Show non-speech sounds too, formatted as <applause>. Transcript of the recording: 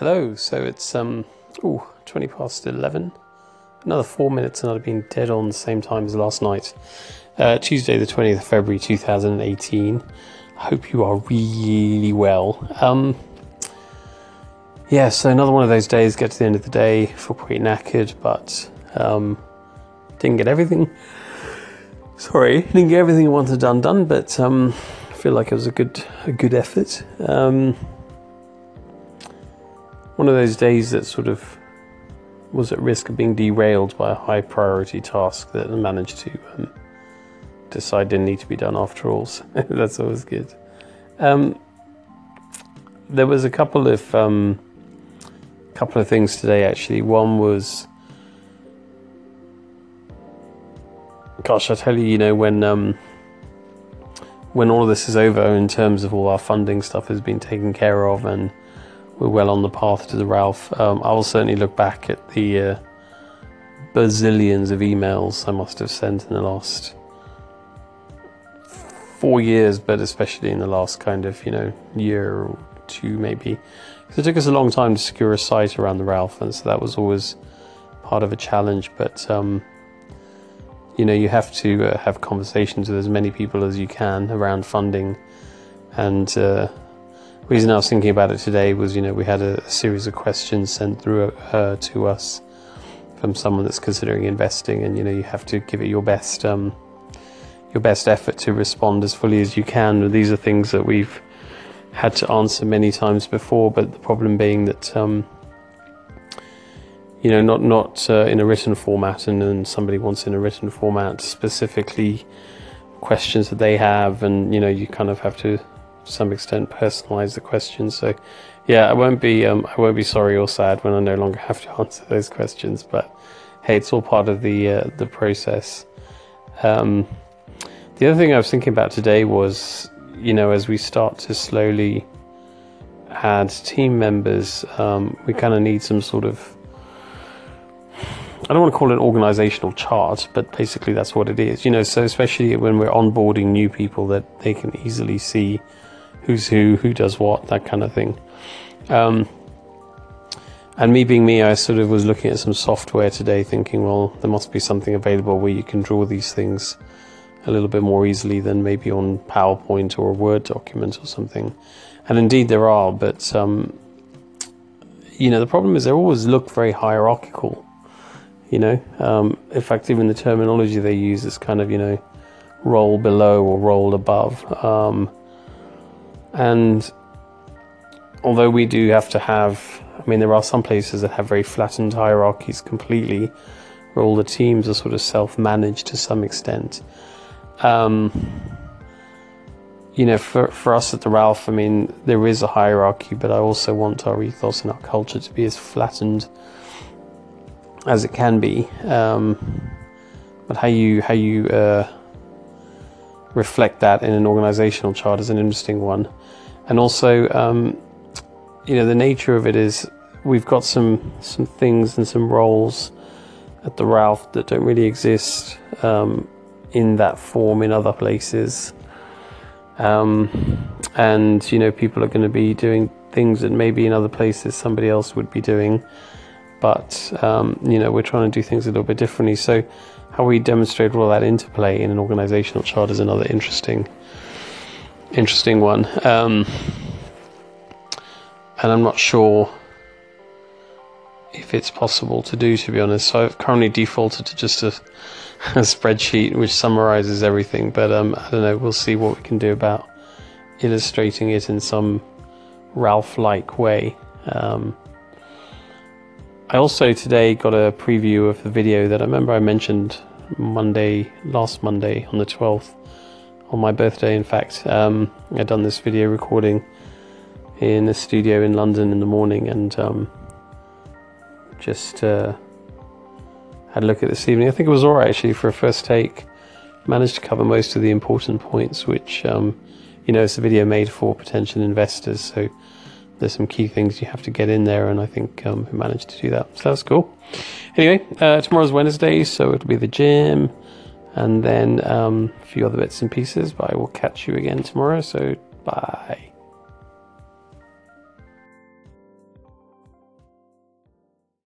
Hello, so it's um ooh, 20 past 11. Another four minutes and I'd have been dead on the same time as last night. Uh, Tuesday, the 20th of February 2018. I hope you are really well. Um, yeah, so another one of those days, get to the end of the day, feel pretty knackered, but um, didn't get everything. Sorry, didn't get everything I wanted done done, but um, I feel like it was a good a good effort. Um, one of those days that sort of was at risk of being derailed by a high priority task that I managed to um, decide didn't need to be done after all. So <laughs> that's always good. Um, there was a couple of um, couple of things today actually. One was, gosh, I tell you, you know when um, when all of this is over, in terms of all our funding stuff has been taken care of and we're well on the path to the Ralph. Um, I will certainly look back at the uh, bazillions of emails I must have sent in the last four years, but especially in the last kind of you know year or two maybe. It took us a long time to secure a site around the Ralph, and so that was always part of a challenge. But um, you know you have to uh, have conversations with as many people as you can around funding and. Uh, reason I was thinking about it today was, you know, we had a, a series of questions sent through uh, to us from someone that's considering investing, and you know, you have to give it your best, um, your best effort to respond as fully as you can. These are things that we've had to answer many times before, but the problem being that. Um, you know, not not uh, in a written format, and then somebody wants in a written format specifically questions that they have, and you know, you kind of have to some extent personalize the questions. So, yeah, I won't be um, I won't be sorry or sad when I no longer have to <laughs> answer those questions. But hey, it's all part of the uh, the process. Um, the other thing I was thinking about today was, you know, as we start to slowly add team members, um, we kind of need some sort of I don't want to call it an organizational chart, but basically that's what it is. You know, so especially when we're onboarding new people, that they can easily see who's who, who does what, that kind of thing. Um, and me being me, I sort of was looking at some software today, thinking, well, there must be something available where you can draw these things a little bit more easily than maybe on PowerPoint or a Word document or something. And indeed, there are, but um, you know, the problem is they always look very hierarchical. You know, um, in fact, even the terminology they use is kind of you know, role below or role above. Um, and although we do have to have, I mean, there are some places that have very flattened hierarchies completely, where all the teams are sort of self managed to some extent. Um, you know, for, for us at the Ralph, I mean, there is a hierarchy, but I also want our ethos and our culture to be as flattened as it can be. Um, but how you how you uh, reflect that in an organizational chart is an interesting one. And also, um, you know, the nature of it is we've got some some things and some roles at the Ralph that don't really exist um, in that form in other places. Um, and you know, people are going to be doing things that maybe in other places somebody else would be doing. But um, you know, we're trying to do things a little bit differently. So how we demonstrate all that interplay in an organizational chart is another interesting interesting one. Um, and I'm not sure if it's possible to do, to be honest. So I've currently defaulted to just a, <laughs> a spreadsheet which summarizes everything, but um, I don't know, we'll see what we can do about illustrating it in some Ralph like way. Um, I also today got a preview of the video that I remember I mentioned Monday, last Monday on the 12th, on my birthday, in fact. Um, I'd done this video recording in a studio in London in the morning and um, just uh, had a look at this evening. I think it was alright actually for a first take. Managed to cover most of the important points, which, um, you know, it's a video made for potential investors, so there's some key things you have to get in there, and I think um, we managed to do that. So that's cool. Anyway, uh, tomorrow's Wednesday, so it'll be the gym and then um, a few other bits and pieces. But I will catch you again tomorrow. So bye.